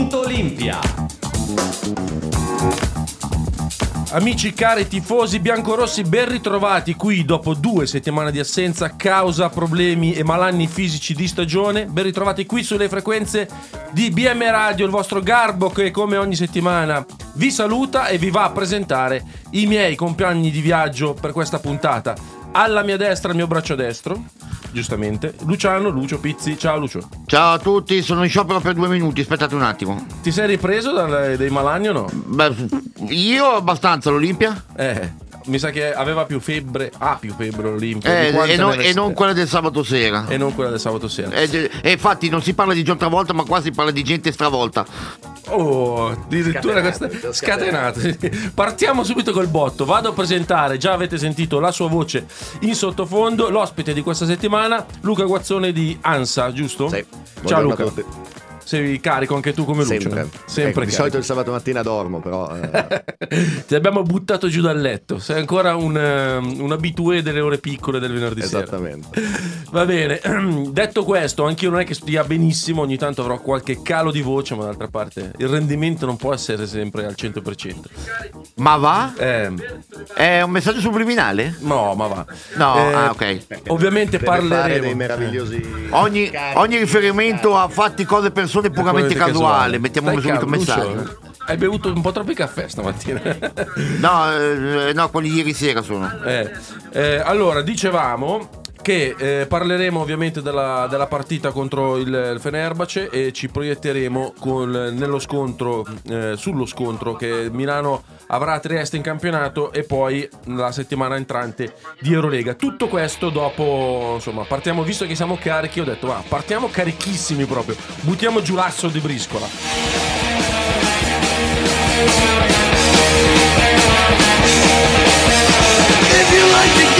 Punto Olimpia. Amici cari tifosi biancorossi, ben ritrovati qui dopo due settimane di assenza causa problemi e malanni fisici di stagione. Ben ritrovati qui sulle frequenze di BM Radio, il vostro Garbo che come ogni settimana vi saluta e vi va a presentare i miei compagni di viaggio per questa puntata. Alla mia destra, il mio braccio destro, giustamente, Luciano, Lucio Pizzi. Ciao Lucio. Ciao a tutti, sono in sciopero per due minuti, aspettate un attimo. Ti sei ripreso dal- dai malanni o no? Beh, io abbastanza l'Olimpia Eh, mi sa che aveva più febbre, ha più febbre l'Olimpia. Eh, e, non, e non quella del sabato sera. e non quella del sabato sera. E, e infatti non si parla di John Travolta, ma qua si parla di gente stravolta. Oh, addirittura questa scatenate. Partiamo subito col botto. Vado a presentare, già avete sentito la sua voce in sottofondo, l'ospite di questa settimana, Luca Guazzone di Ansa, giusto? Sì. Ciao Buongiorno Luca. Sei carico anche tu come Lucio? Sempre. Sempre Ecco, di solito il sabato mattina dormo, però. eh, Ti abbiamo buttato giù dal letto. Sei ancora un, ehm, un abitué delle ore piccole del venerdì sera. esattamente. Va bene, detto questo, anch'io non è che stia benissimo, ogni tanto avrò qualche calo di voce, ma d'altra parte il rendimento non può essere sempre al 100%. Ma va? Eh, È un messaggio subliminale? no, ma va. No, Eh, ah, ok. Ovviamente fare dei parleremo. meravigliosi. Ogni, ogni riferimento a fatti, cose, persone puramente casuali. Mettiamo Stai subito un messaggio. Lucio. Hai bevuto un po' troppi caffè stamattina. No, eh, no, quelli di ieri sera sono. Eh, eh, allora, dicevamo che eh, parleremo ovviamente della, della partita contro il, il Fenerbahce e ci proietteremo nello scontro, eh, sullo scontro che Milano avrà a Trieste in campionato e poi la settimana entrante di Eurolega. Tutto questo dopo, insomma, partiamo, visto che siamo carichi, ho detto, va, partiamo carichissimi proprio, buttiamo giù l'asso di briscola. If you like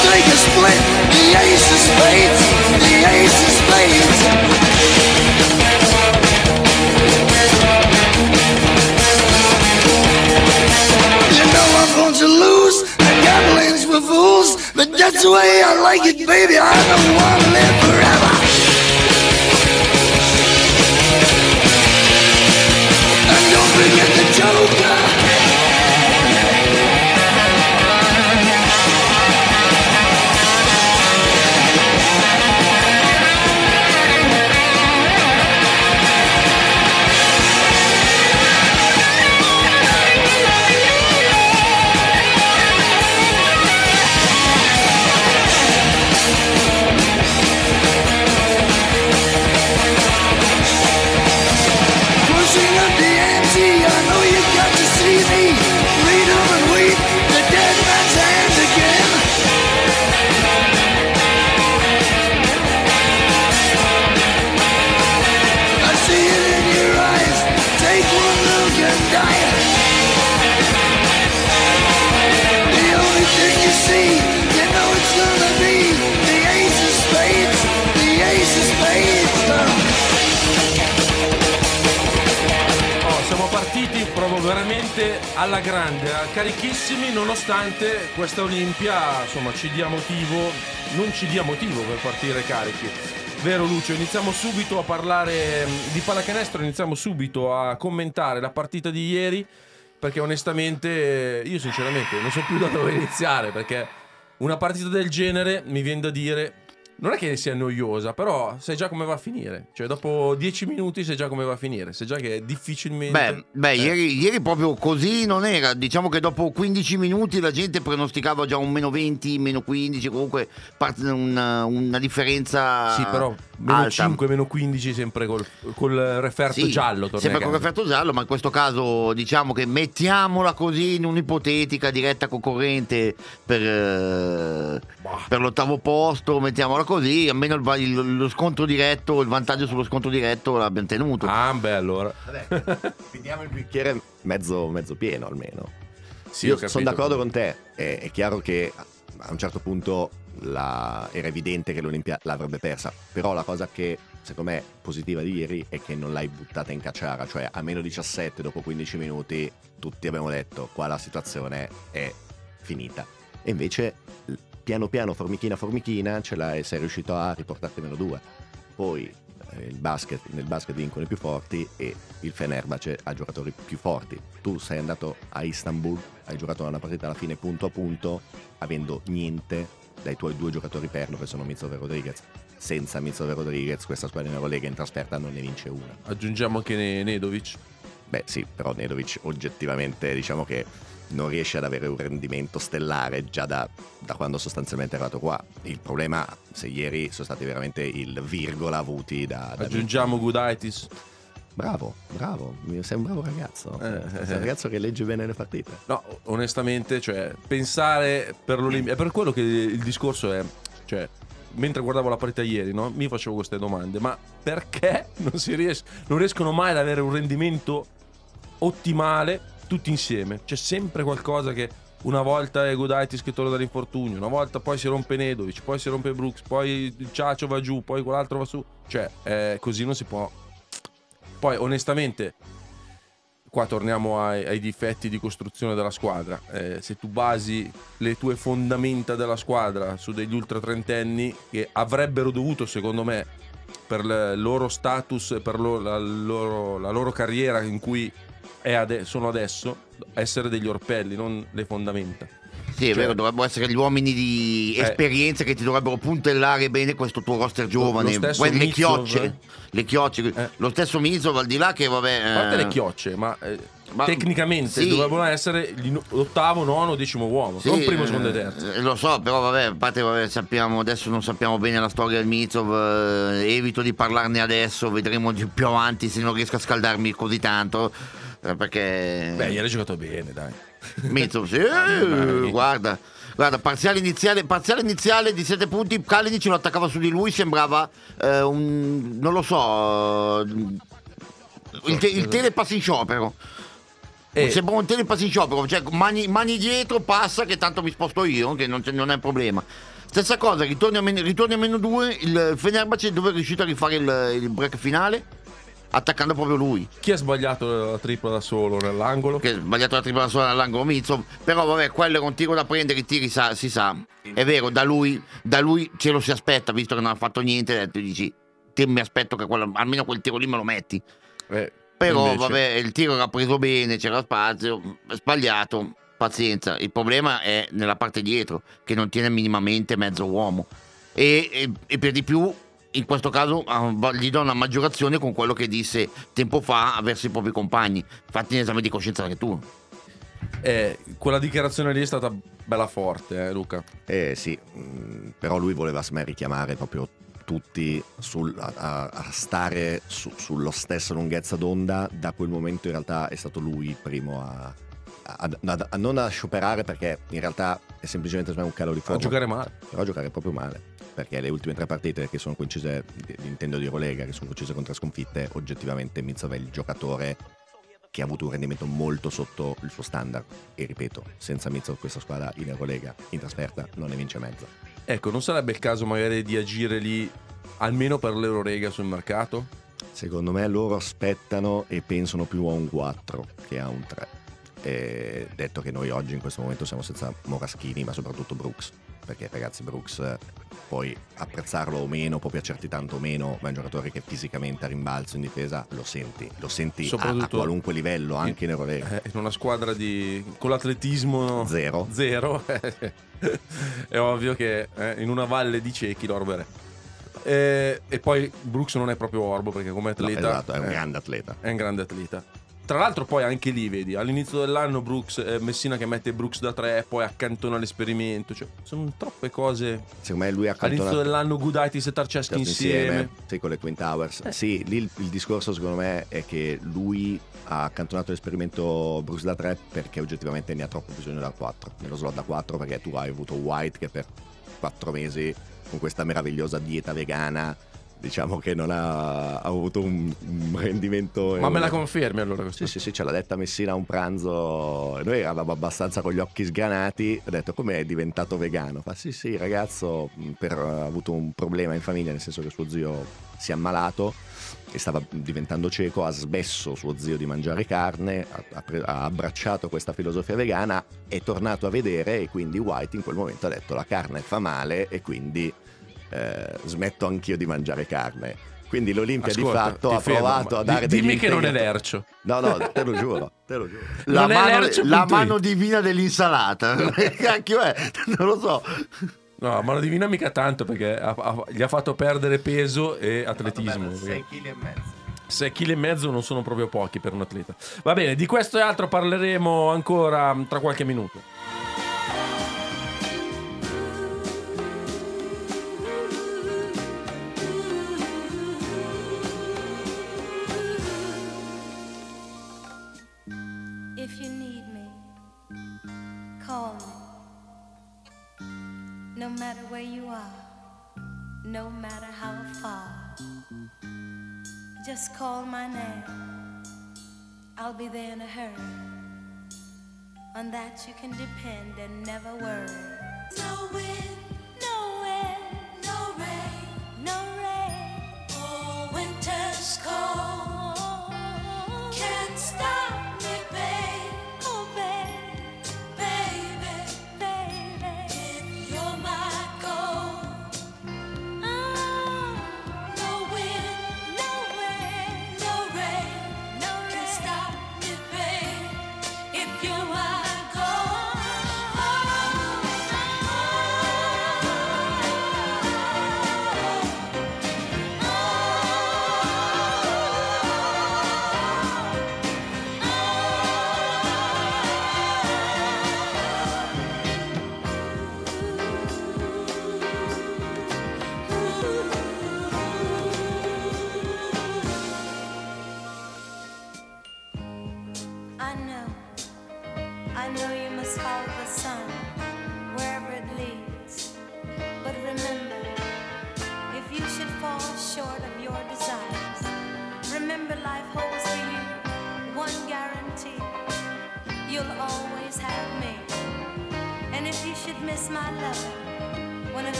strike or split. The ace of spades, the ace of spades. You know I'm going to lose. The gambling's for fools, but that's the way I like it, baby. I don't want to live forever. And don't forget the Joker. Veramente alla grande, eh, carichissimi nonostante questa Olimpia insomma ci dia motivo, non ci dia motivo per partire carichi. Vero Lucio, iniziamo subito a parlare mm, di pallacanestro, iniziamo subito a commentare la partita di ieri perché onestamente eh, io sinceramente non so più da dove iniziare perché una partita del genere mi viene da dire non è che sia noiosa, però sai già come va a finire. Cioè, dopo 10 minuti sai già come va a finire. Sai già che difficilmente. Beh, beh, Eh, ieri, ieri proprio così non era. Diciamo che dopo 15 minuti la gente pronosticava già un meno 20, meno 15, comunque part- una, una differenza Sì, però meno alta. 5, meno 15, sempre col, col referto Sì, giallo. Sempre casa. referto giallo, ma in questo caso diciamo che mettiamola così in un'ipotetica diretta concorrente per, eh, per l'ottavo posto, mettiamola così, almeno il il- lo scontro diretto, il vantaggio sullo scontro diretto l'abbiamo tenuto. Ah, beh, allora. Vediamo il bicchiere mezzo, mezzo pieno almeno. Sì, Io sono d'accordo con te. È, è chiaro che a un certo punto la- era evidente che l'Olimpia l'avrebbe persa. Però la cosa che secondo me positiva di ieri è che non l'hai buttata in cacciara. Cioè a meno 17 dopo 15 minuti tutti abbiamo detto qua la situazione è finita. E invece piano piano, formichina formichina, ce l'hai, sei riuscito a riportarti meno 2. Poi eh, il basket, nel basket vincono i più forti e il Fenerbahce ha giocatori più forti. Tu sei andato a Istanbul, hai giocato una partita alla fine punto a punto, avendo niente dai tuoi due giocatori perno che sono Mizzo e Rodriguez. Senza Mizzo e Rodriguez questa squadra in Eurolega in trasferta non ne vince una. Aggiungiamo anche Ne- Nedovic. Beh sì, però Nedovic oggettivamente diciamo che non riesce ad avere un rendimento stellare già da, da quando sostanzialmente è arrivato qua. Il problema, se ieri sono stati veramente il virgola avuti da... da Aggiungiamo Gudaitis. Bravo, bravo, sei un bravo ragazzo. Eh, sei un ragazzo che legge bene le partite. No, onestamente, cioè, pensare per l'Olimpia. È per quello che il discorso è. Cioè, mentre guardavo la partita ieri, no? Mi facevo queste domande. Ma perché non, si ries- non riescono mai ad avere un rendimento ottimale tutti insieme? C'è sempre qualcosa che. Una volta è Godaitis che torna dall'infortunio, una volta poi si rompe Nedovic, poi si rompe Brooks, poi Ciacio va giù, poi quell'altro va su. Cioè, eh, così non si può. Poi, onestamente, qua torniamo ai, ai difetti di costruzione della squadra. Eh, se tu basi le tue fondamenta della squadra su degli ultra trentenni che avrebbero dovuto, secondo me, per il loro status per lo- la, loro, la loro carriera in cui ade- sono adesso, essere degli orpelli, non le fondamenta. Sì, è Cioè- vero, dovrebbero essere gli uomini di Eh. esperienza che ti dovrebbero puntellare bene questo tuo roster giovane. lo Poi le chiocce, le chiocce. Eh. Lo stesso Mizov, al di là che vabbè... A parte eh, le chiocce, ma, eh, ma- tecnicamente sì. dovrebbero essere l'ottavo, nono, decimo uomo, Sì, non primo, eh, secondo e terzo. eh, Lo so, però vabbè, a parte vabbè, sappiamo, adesso non sappiamo bene la storia del Mizov, eh, evito di parlarne adesso, vedremo più avanti se non riesco a scaldarmi così tanto. Eh, Perché Beh, ieri ha giocato bene, dai. Mizov, sì, Mamma mia. guarda. Guarda, parziale iniziale, parziale iniziale di 7 punti, Kalinic lo attaccava su di lui, sembrava eh, un... non lo so... eh, il, te- il telepass in sciopero. E- Sembra un telepass in sciopero, cioè mani, mani dietro, passa che tanto mi sposto io, che non, non è un problema. Stessa cosa, ritorni a, meno, ritorni a meno 2, il Fenerbahce dove è riuscito a rifare il, il break finale, attaccando proprio lui. Chi ha sbagliato la tripla da solo nell'angolo? Che ha sbagliato la tripla sola all'angolo Mizzo, però vabbè, quello era un tiro da prendere, i tiri sa- si sa. È vero, da lui, da lui ce lo si aspetta, visto che non ha fatto niente, tu dici, te mi aspetto che quello- almeno quel tiro lì me lo metti. Eh, Però invece- vabbè, il tiro era preso bene, c'era spazio, sbagliato, pazienza. Il problema è nella parte dietro, che non tiene minimamente mezzo uomo. E, e- e per di più, in questo caso ah, gli do una maggiorazione con quello che disse tempo fa verso i propri compagni. Fatti un esame di coscienza anche tu. Eh, quella dichiarazione lì è stata bella forte, eh, Luca. Eh sì, mh, però lui voleva me, richiamare proprio tutti sul- a, a- a stare su- sullo stesso lunghezza d'onda. Da quel momento in realtà è stato lui il primo a, a- a- a non a scioperare perché in realtà è semplicemente un calo di A forma. giocare male. però a giocare proprio male. Perché le ultime tre partite che sono coincise, intendo di Eurolega, che sono coincise con tre sconfitte, oggettivamente Mizov è il giocatore che ha avuto un rendimento molto sotto il suo standard. E ripeto, senza Mizov questa squadra in Eurolega, in trasferta, non ne vince mezza. Ecco, non sarebbe il caso magari di agire lì almeno per l'Eurorega sul mercato? Secondo me loro aspettano e pensano più a un 4 che a un 3. e detto che noi oggi in questo momento siamo senza Moraschini, ma soprattutto Brooks, perché ragazzi Brooks eh, puoi apprezzarlo o meno, può piacerti tanto o meno, ma è un giocatore che fisicamente a rimbalzo in difesa lo senti, lo senti a, a qualunque livello, anche in Eurolega. Eh, in una squadra di, con l'atletismo Zero. zero, è ovvio che eh, in una valle di ciechi l'orbo è. Eh, e poi Brooks non è proprio orbo perché come No, atleta esatto, è un eh, grande atleta. è un grande atleta. Tra l'altro poi anche lì, vedi, all'inizio dell'anno Brooks, eh, Messina che mette Brooks da 3, poi accantona l'esperimento, cioè sono troppe cose. Secondo me lui ha All'inizio accantonato dell'anno Gudaitis e Tarceschi insieme. sì, con le Twin Towers. Eh. Sì, lì il, il discorso secondo me è che lui ha accantonato l'esperimento Bruce da 3 perché oggettivamente ne ha troppo bisogno da 4, nello slot da 4 perché tu hai avuto White che per 4 mesi con questa meravigliosa dieta vegana diciamo che non ha, ha avuto un, un rendimento Ma me la confermi allora sì, sì, sì, ce l'ha detta Messina a un pranzo. Noi eravamo abbastanza con gli occhi sgranati. Ho detto, come è diventato vegano? Fa, sì, sì, il ragazzo per, ha avuto un problema in famiglia, nel senso che suo zio si è ammalato e stava diventando cieco. Ha smesso suo zio di mangiare carne, ha, ha pre- ha abbracciato questa filosofia vegana, è tornato a vedere e quindi White in quel momento ha detto, la carne fa male e quindi eh, smetto anch'io di mangiare carne. Quindi l'Olimpia Ascolta, di fatto ha fermo, provato a dare di- Dimmi degli che non è lercio. No, no, te lo giuro, te lo giuro. La, mano, la mano divina dell'insalata. Che cacchio è? Non lo so. No, ma lo divina mica tanto perché ha- ha- gli ha fatto perdere peso e atletismo. perché- kg e mezzo. 6 kg e mezzo non sono proprio pochi per un atleta. Va bene, di questo e altro parleremo ancora tra qualche minuto. I'll be there in a hurry. On that you can depend and never worry. No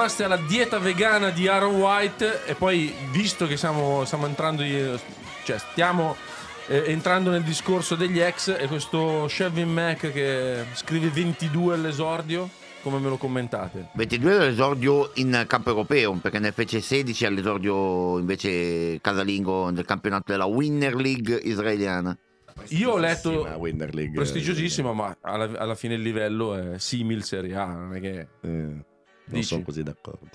rimasti alla dieta vegana di Aaron White e poi, visto che siamo, stiamo entrando, in- cioè stiamo eh, entrando nel discorso degli ex e questo Chevin Mac che scrive 22 all'esordio, come me lo commentate? 22 all'esordio in campo europeo, perché ne fece 16 all'esordio invece casalingo nel campionato della Winner League israeliana. Io ho letto prestigiosissima Winter League. prestigiosissimo, ma alla, alla fine il livello è simil Serie A, non è che... Eh, non Dici? sono così d'accordo.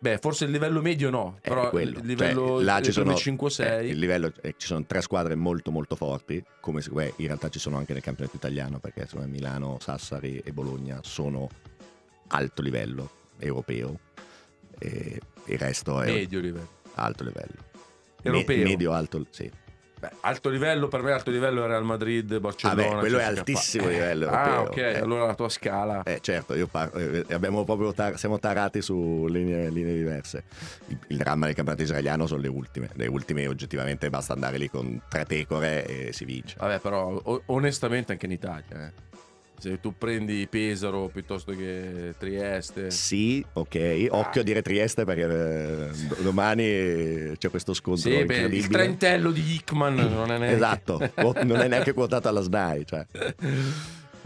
Beh, forse il livello medio no, È però quello. il livello Cioè, là le ci sono, prime 5-6... eh, il livello, eh, ci sono tre squadre molto molto forti, come se, beh, in realtà ci sono anche nel campionato italiano, perché insomma, Milano, Sassari e Bologna sono alto livello europeo e il resto è medio livello. alto livello. Me- Europeo. medio alto, sì. Beh, alto livello, per me alto livello è Real Madrid, Barcellona. Beh, quello è altissimo K. livello Ah, europeo. ok, Eh. allora la tua scala... Eh, certo, io par- eh, tar- siamo tarati su linee, linee diverse. Il, il dramma del campionato israeliano sono le ultime. Le ultime oggettivamente basta andare lì con tre pecore e si vince. Vabbè, però o- onestamente anche in Italia, eh. Se tu prendi Pesaro piuttosto che Trieste... Sì, ok. Occhio a dire Trieste perché eh, do- domani c'è questo scontro Sì, beh, il trentello di Hickman non è neanche... Esatto, non è neanche quotato alla SNAI. Cioè.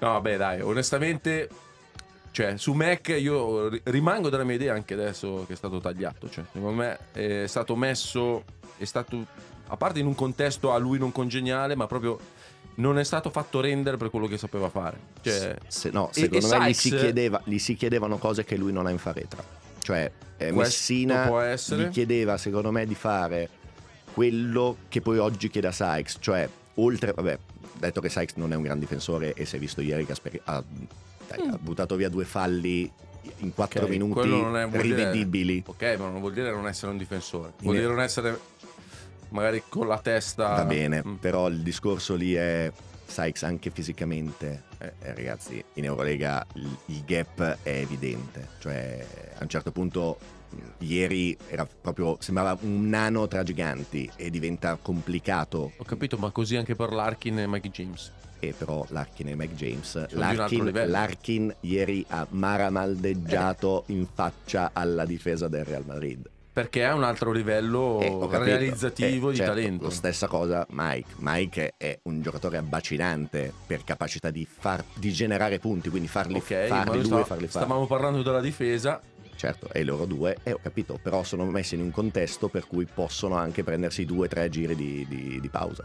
No, beh, dai, onestamente, cioè, su Mac io ri- rimango della mia idea anche adesso che è stato tagliato. Cioè, secondo me è stato messo, è stato, a parte in un contesto a lui non congeniale, ma proprio non è stato fatto rendere per quello che sapeva fare. Cioè, Se- no, e- secondo e me gli Sykes- si, chiedeva- gli si chiedevano cose che lui non ha in faretra. Cioè, eh, Messina gli chiedeva, secondo me, di fare quello che poi oggi chiede a Sykes. Cioè, oltre, vabbè, detto che Sykes non è un gran difensore e si è visto ieri che ha, sper- ha- ha buttato via due falli in quattro ok, minuti vuol dire- rivedibili. ok, ma non vuol dire non essere un difensore. Vuol In- dire non essere magari con la testa... Va bene, Mm. però il discorso lì è Sykes anche fisicamente. Eh, eh, ragazzi, in Eurolega il, il gap è evidente. Cioè, a un certo punto, mh, ieri era proprio, sembrava un nano tra giganti e diventa complicato. Ho capito, ma così anche per Larkin e Mikey James. E però Larkin e Mike James. Larkin. Larkin ieri ha maramaldeggiato in faccia alla difesa del Real Madrid. Perché è un altro livello Eh, realizzativo Eh, di certo, talento. Stessa cosa Mike. Mike è un giocatore abbacinante per capacità di, far, di generare punti, quindi farli, Ok, ma farli lui e sta- farli fare. stavamo parlando della difesa. Certo, e loro due, e ho capito, però sono messi in un contesto per cui possono anche prendersi due o tre giri di, di- di pausa.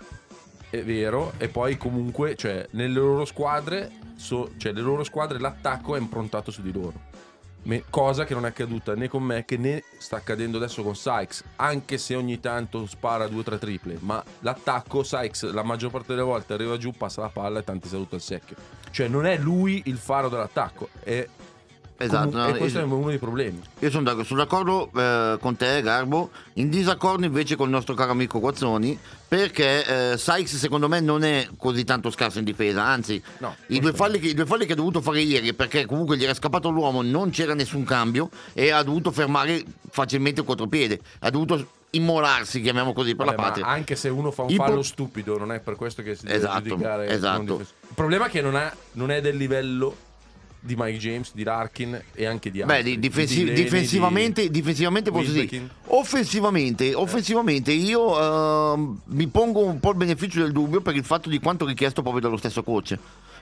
È vero, e poi comunque, cioè, nelle loro squadre, so- cioè, le loro squadre l'attacco è improntato su di loro. Cosa che non è accaduta né con Mac né sta accadendo adesso con Sykes, anche se ogni tanto spara due o tre triple, ma l'attacco Sykes la maggior parte delle volte arriva giù, passa la palla e tanti saluta il secchio. Cioè non è lui il faro dell'attacco, è Esatto, comu- no, e questo es- è uno dei problemi. Io sono d'ac- sono d'accordo eh, con te, Garbo, in disaccordo invece con il nostro caro amico Guazzoni, perché eh, Sykes secondo me non è così tanto scarso in difesa, anzi No, i, due falli che, i due falli che ha dovuto fare ieri, perché comunque gli era scappato l'uomo, non c'era nessun cambio e ha dovuto fermare facilmente il contropiede, ha dovuto immolarsi, chiamiamo così, per Vabbè, la patria. anche se uno fa un pro- fallo stupido, non è per questo che si deve Esatto, giudicare. esatto. Il problema è che non, ha- non è del livello di Mike James, di Larkin e anche di altri. Beh, di- difensi- Di Leni, difensivamente, di- difensivamente posso dire. Offensivamente, offensivamente io ehm, mi pongo un po' il beneficio del dubbio per il fatto di quanto richiesto proprio dallo stesso coach,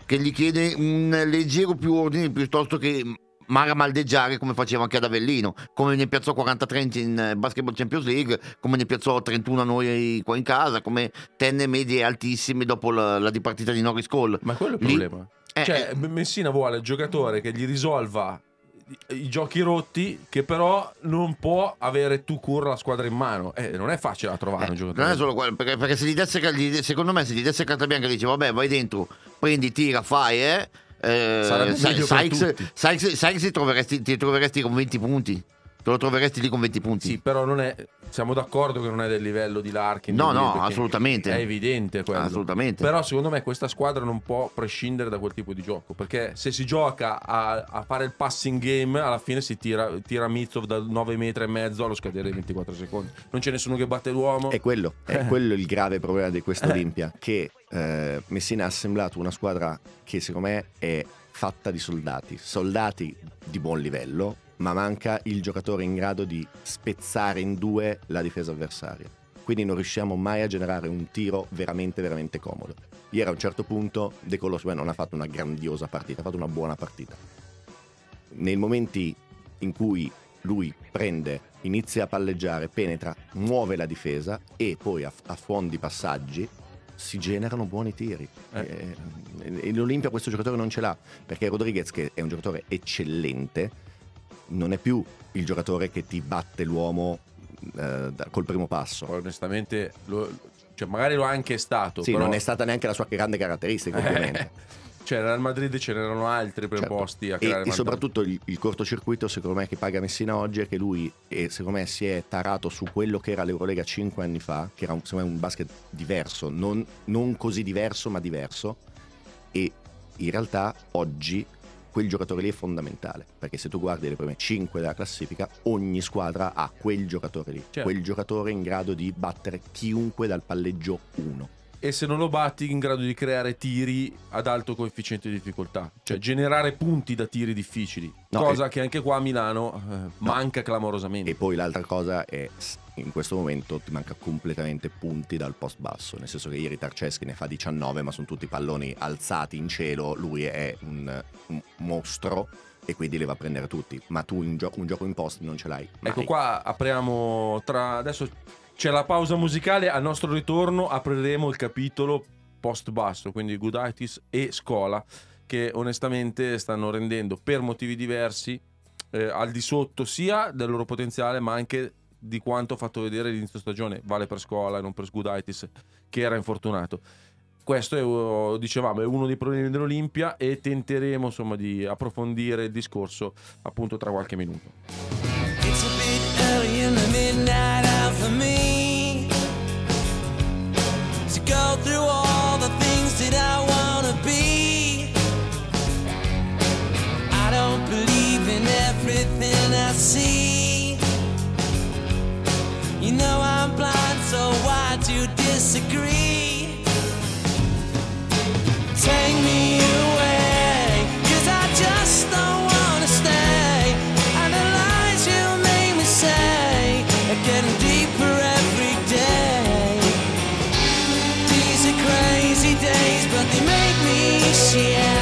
che gli chiede un leggero più ordine piuttosto che mara maldeggiare come faceva anche ad Avellino, come ne piazzò 43 in eh, Basketball Champions League, come ne piazzò 31 a noi qua in casa, come tenne medie altissime dopo la, la dipartita di Norris Cole. Ma quello è il Lì- problema. Eh, cioè, eh. Messina vuole il giocatore che gli risolva i, giochi rotti, che però non può avere tu cura la squadra in mano. Eh, non è facile da trovare un Eh, giocatore. non è solo quello, perché, perché se gli desse, gli- secondo me, se gli desse carta bianca, dice vabbè, vai dentro, prendi, tira, fai, eh. eh, Sykes, tutti. Sykes- Sykes ti, troveresti, ti troveresti con 20 punti. Te lo troveresti lì con 20 punti. Sì, però non è. Siamo d'accordo che non è del livello di Larkin. No, no, assolutamente. È evidente quello. Assolutamente. Però secondo me questa squadra non può prescindere da quel tipo di gioco. Perché se si gioca a, a fare il passing game, alla fine si tira, tira Mitsov da 9 metri e mezzo allo scadere dei 24 secondi. Non c'è nessuno che batte l'uomo. È quello, è quello il grave problema di questo Olimpia, che eh, Messina ha assemblato una squadra che secondo me è fatta di soldati, soldati di buon livello, ma manca il giocatore in grado di spezzare in due la difesa avversaria. Quindi non riusciamo mai a generare un tiro veramente, veramente comodo. Ieri a un certo punto De Colo beh, non ha fatto una grandiosa partita, ha fatto una buona partita. Nei momenti in cui lui prende, inizia a palleggiare, penetra, muove la difesa e poi a, a fondi passaggi si generano buoni tiri. Eh. Eh, e l'Olimpia questo giocatore non ce l'ha, perché Rodriguez, che è un giocatore eccellente, non è più il giocatore che ti batte l'uomo eh, col primo passo. Onestamente, lo- cioè, magari lo è anche stato. Sì, però- non è stata neanche la sua grande caratteristica, ovviamente. Eh, cioè, nel Madrid ce n'erano altri preposti Certo. a creare e, e soprattutto il, il cortocircuito secondo me che paga Messina oggi è che lui eh, secondo me si è tarato su quello che era l'Eurolega 5 anni fa che era un, secondo me un basket diverso non, non così diverso ma diverso e in realtà oggi quel giocatore lì è fondamentale perché se tu guardi le prime 5 della classifica ogni squadra ha quel giocatore lì Certo. quel giocatore in grado di battere chiunque dal palleggio 1 E se non lo batti, in grado di creare tiri ad alto coefficiente di difficoltà, cioè generare punti da tiri difficili, No, cosa e- che anche qua a Milano eh, manca clamorosamente. E poi l'altra cosa è in questo momento ti manca completamente punti dal post basso, nel senso che ieri Tarceschi ne fa 19, ma sono tutti palloni alzati in cielo, lui è un, un mostro e quindi li va a prendere tutti, ma tu in gio- un gioco in post non ce l'hai. mai. Ecco qua apriamo tra adesso c'è la pausa musicale, al nostro ritorno apriremo il capitolo post basso, quindi Gooditis e Scola che onestamente stanno rendendo per motivi diversi eh, al di sotto sia del loro potenziale ma anche di quanto fatto vedere l'inizio stagione, vale per Scola e non per Gooditis che era infortunato. Questo è, uh, dicevamo, è uno dei problemi dell'Olimpia e tenteremo insomma di approfondire il discorso appunto tra qualche minuto. It's a bit early in the midnight hour for me go through all the things that I wanna be. I don't believe in everything I see. You know I'm blind, so why do you disagree? Take me me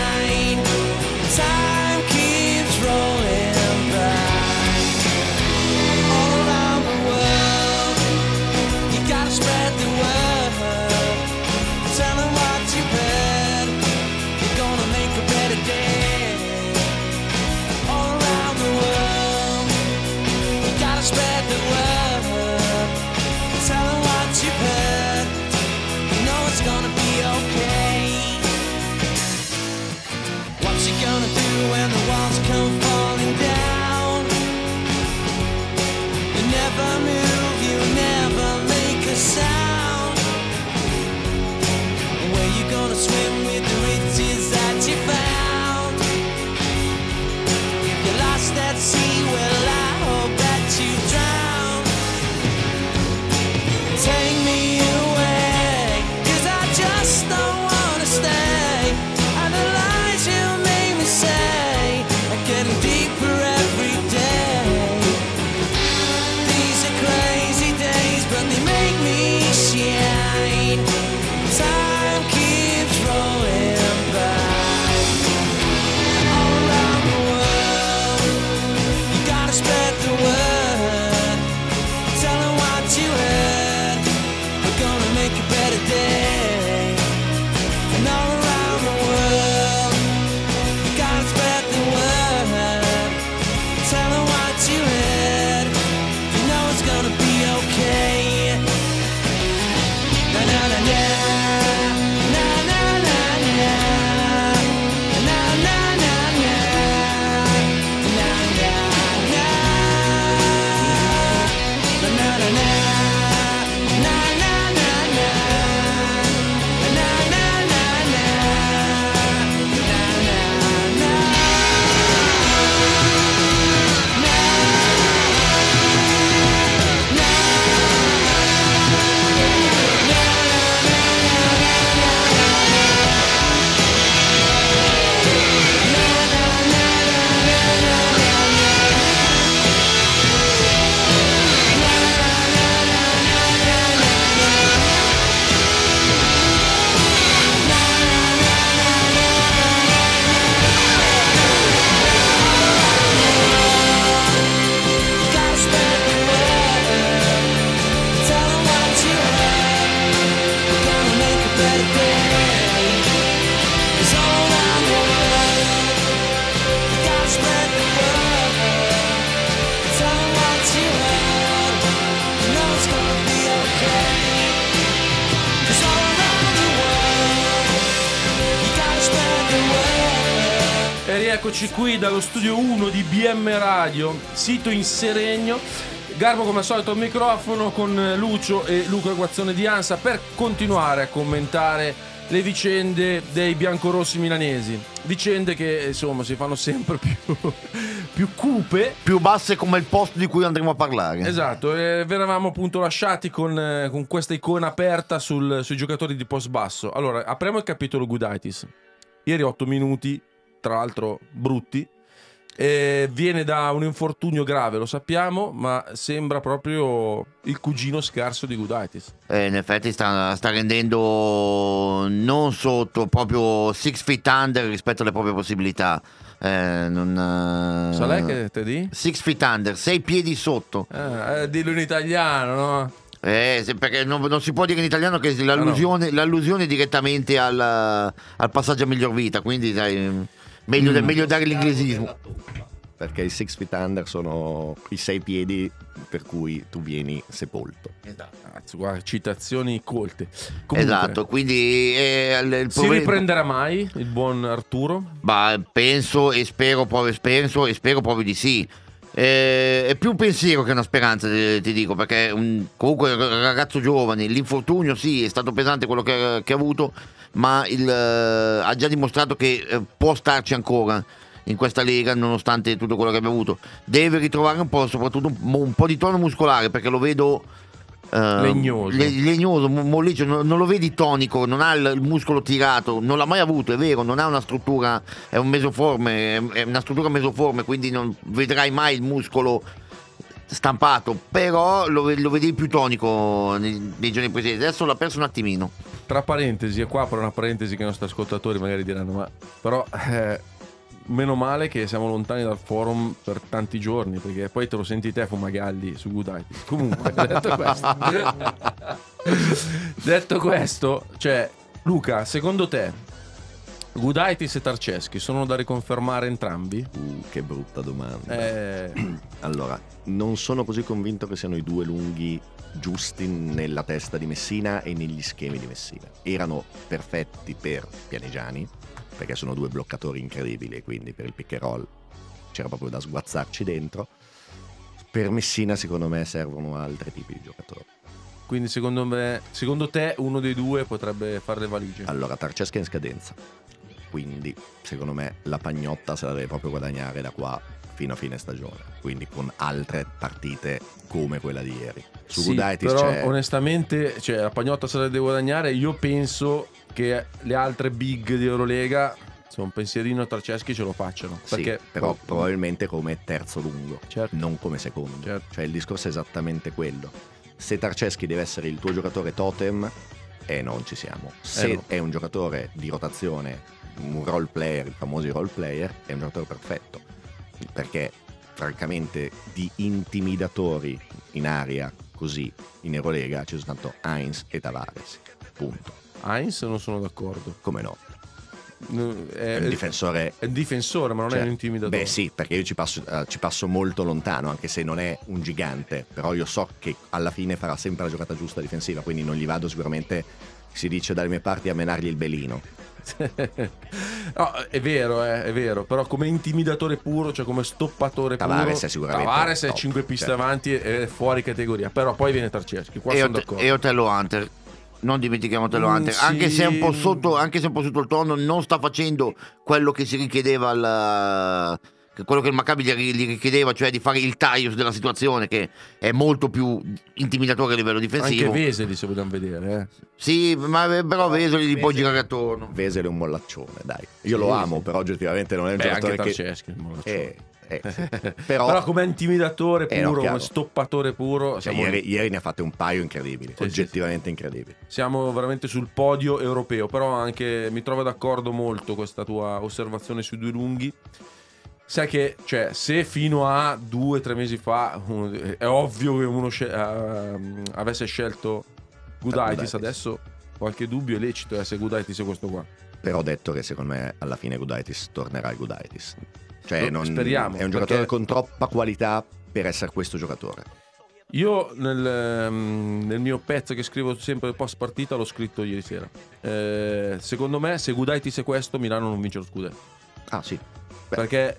rieccoci qui dallo studio 1 di BM Radio, sito in Seregno. Garbo come al solito al microfono con Lucio e Luca Guazzone di Ansa per continuare a commentare le vicende dei biancorossi milanesi. Vicende che insomma si fanno sempre più, più cupe. Più basse come il posto di cui andremo a parlare. Esatto, e vi eravamo appunto lasciati con, con questa icona aperta sul- sui giocatori di post basso. Allora, apriamo il capitolo Gudaitis. Ieri 8 minuti, tra l'altro brutti. E viene da un infortunio grave, lo sappiamo, ma sembra proprio il cugino scarso di Gudaitis. Eh, in effetti sta, sta rendendo non sotto, proprio six feet under rispetto alle proprie possibilità. Eh, non, eh, Sa lei che te di? Six feet under, sei piedi sotto. Ah, eh, dillo in italiano, no? Eh, perché non, non si può dire in italiano che l'allusione, l'allusione è direttamente al, al passaggio a miglior vita, quindi dai, meglio, Mm. meglio dare l'inglesismo. Perché i six feet under sono i sei piedi per cui tu vieni sepolto. Cazzo, guarda, citazioni colte. Comunque, Esatto, quindi eh, il- il Si riprenderà mai il buon Arturo? Ma penso e spero proprio, penso e spero proprio di sì. Eh, è più un pensiero che una speranza, ti, dico, perché un- comunque ragazzo giovane, l'infortunio sì, è stato pesante quello che, che ha avuto, ma il, eh, ha già dimostrato che eh, può starci ancora in questa lega nonostante tutto quello che abbia avuto. Deve ritrovare un po', soprattutto un, un po' di tono muscolare, perché lo vedo... eh, Legnoso. le- legnoso, mo- molliccio, non, non lo vedi tonico, non ha il, il muscolo tirato, non l'ha mai avuto, è vero, non ha una struttura, è un mesoforme, è, è una struttura mesoforme, quindi non vedrai mai il muscolo stampato, però lo, lo vedi più tonico nei, nei giorni precedenti, adesso l'ha perso un attimino. Tra parentesi, e qua per una parentesi che i nostri ascoltatori magari diranno, ma però eh, meno male che siamo lontani dal forum per tanti giorni, perché poi te lo senti te fumagalli su Gudaitis. Comunque, detto questo, detto questo, cioè, Luca, secondo te Gudaitis e Tarceschi sono da riconfermare entrambi? Uh, che brutta domanda. Eh, Allora, non sono così convinto che siano i due lunghi giusti nella testa di Messina e negli schemi di Messina. Erano perfetti per Pianigiani, perché sono due bloccatori incredibili quindi per il pick and roll c'era proprio da sguazzarci dentro. Per Messina, secondo me, servono altri tipi di giocatori. quindi secondo me, secondo te uno dei due potrebbe fare le valigie? Allora, Tarcesca è in scadenza, quindi secondo me la pagnotta se la deve proprio guadagnare da qua fino a fine stagione, quindi con altre partite come quella di ieri. Su Sì, Gudaitis però c'è... onestamente, cioè, la pagnotta se la deve guadagnare. Io penso che le altre big di Eurolega, insomma, un pensierino a Tarceschi ce lo facciano. Sì, Perché però probabilmente come terzo lungo, Certo. non come secondo. Certo. Cioè il discorso è esattamente quello. Se Tarceschi deve essere il tuo giocatore totem, e non ci siamo. Se Eh no. è un giocatore di rotazione, un role player, i famosi role player, è un giocatore perfetto. Perché francamente di intimidatori in aria così in Eurolega ci sono tanto Heinz e Tavares. Punto. Heinz non sono d'accordo. Come no? È, È un difensore è un difensore, ma non è Cioè, un intimidatore. Beh sì, perché io ci passo, eh, ci passo molto lontano, anche se non è un gigante, però io so che alla fine farà sempre la giocata giusta difensiva, quindi non gli vado sicuramente, si dice dalle mie parti, a menargli il belino. No, è vero, eh, è vero. Però come intimidatore puro, cioè come stoppatore Tavares puro. è sicuramente Tavares è top, 5 piste certo. avanti e fuori categoria. Però poi viene Tarceschi. Qua E, sono d'accordo. e Otello Hunter. Non dimentichiamo Otello Mm, Hunter. sì. Anche se è un po' sotto, anche se è un po' sotto il tono, non sta facendo quello che si richiedeva al. Che quello che il Maccabi gli, richiedeva, cioè di fare il Taius della situazione, che è molto più intimidatore a livello Anche difensivo. Veseli, se vogliamo vedere. Eh. Sì, ma però Vesoli gli può girare attorno. Vesele è un mollaccione, dai. Io Sì, lo amo, sì. però oggettivamente non è un Beh, anche giocatore che... Tarceschi. lo so. Eh, eh, sì. Però, Però, come intimidatore Eh, no, puro, come stoppatore puro, cioè, ieri, ieri ne ha fatte un paio incredibili, Sì, oggettivamente incredibili. siamo veramente sul podio europeo. Però anche mi trovo d'accordo molto questa tua osservazione sui due lunghi. Sai che, cioè, se fino a due o tre mesi fa uno- è ovvio che uno scel- ehm, avesse scelto Gudaitis, adesso qualche dubbio è lecito eh, se Gudaitis è questo qua. Però ho detto che secondo me alla fine Gudaitis tornerà il Gudaitis. Cioè, non- speriamo, è un giocatore perché- con troppa qualità per essere questo giocatore. Io nel, ehm, nel mio pezzo che scrivo sempre post partita l'ho scritto ieri sera. Eh, secondo me, se Gudaitis è questo, Milano non vince lo scudetto. Ah sì, Perché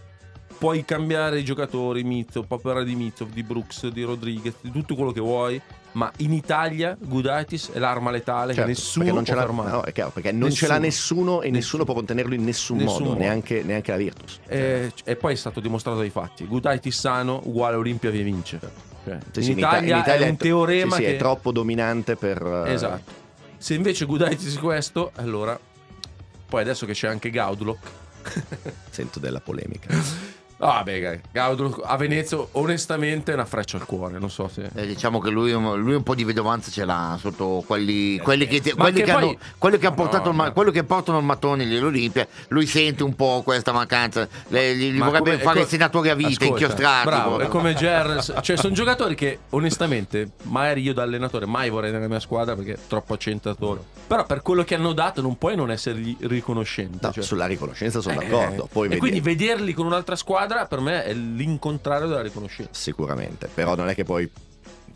puoi cambiare i giocatori, puoi parlare di Mitov, di Brooks, di Rodriguez, di tutto quello che vuoi. Ma in Italia Gudaitis è l'arma letale Certo, che nessuno non ce l'ha, no, è chiaro, perché non ce l'ha nessuno e nessuno può contenerlo in nessun, Nessun modo. Neanche, neanche la Virtus. E, e poi è stato dimostrato dai fatti. Gudaitis sano uguale Olimpia vi vince. Cioè, Sì, in, sì, Italia Ita- è un teorema sì, sì, che è troppo dominante per... eh, Esatto. Se invece Gudaitis è questo, allora poi adesso che c'è anche Gaudlock Sento della polemica. Ah, beh, Gaudlock a Venezia onestamente è una freccia al cuore, non so se Eh, diciamo che lui, lui un po' di vedovanza ce l'ha sotto quelli, quelli che, Ma quelli che che poi- hanno, quelli che hanno No, portato il quello che portano il mattone dell'Olimpia. Lui sente un po' questa mancanza. Le- gli, Ma vorrebbe come- fare il senatore a vita, inchiostrato. Bravo, è come Gerrans. Cioè, sono giocatori che onestamente, magari io da allenatore mai vorrei nella mia squadra perché è troppo accentatore. Però per quello che hanno dato non puoi non essergli riconoscente. No, cioè. sulla riconoscenza sono Eh, d'accordo. Poi e vedi- quindi vederli con un'altra squadra per me è l'incontrario della riconoscenza. Sicuramente, però non è che puoi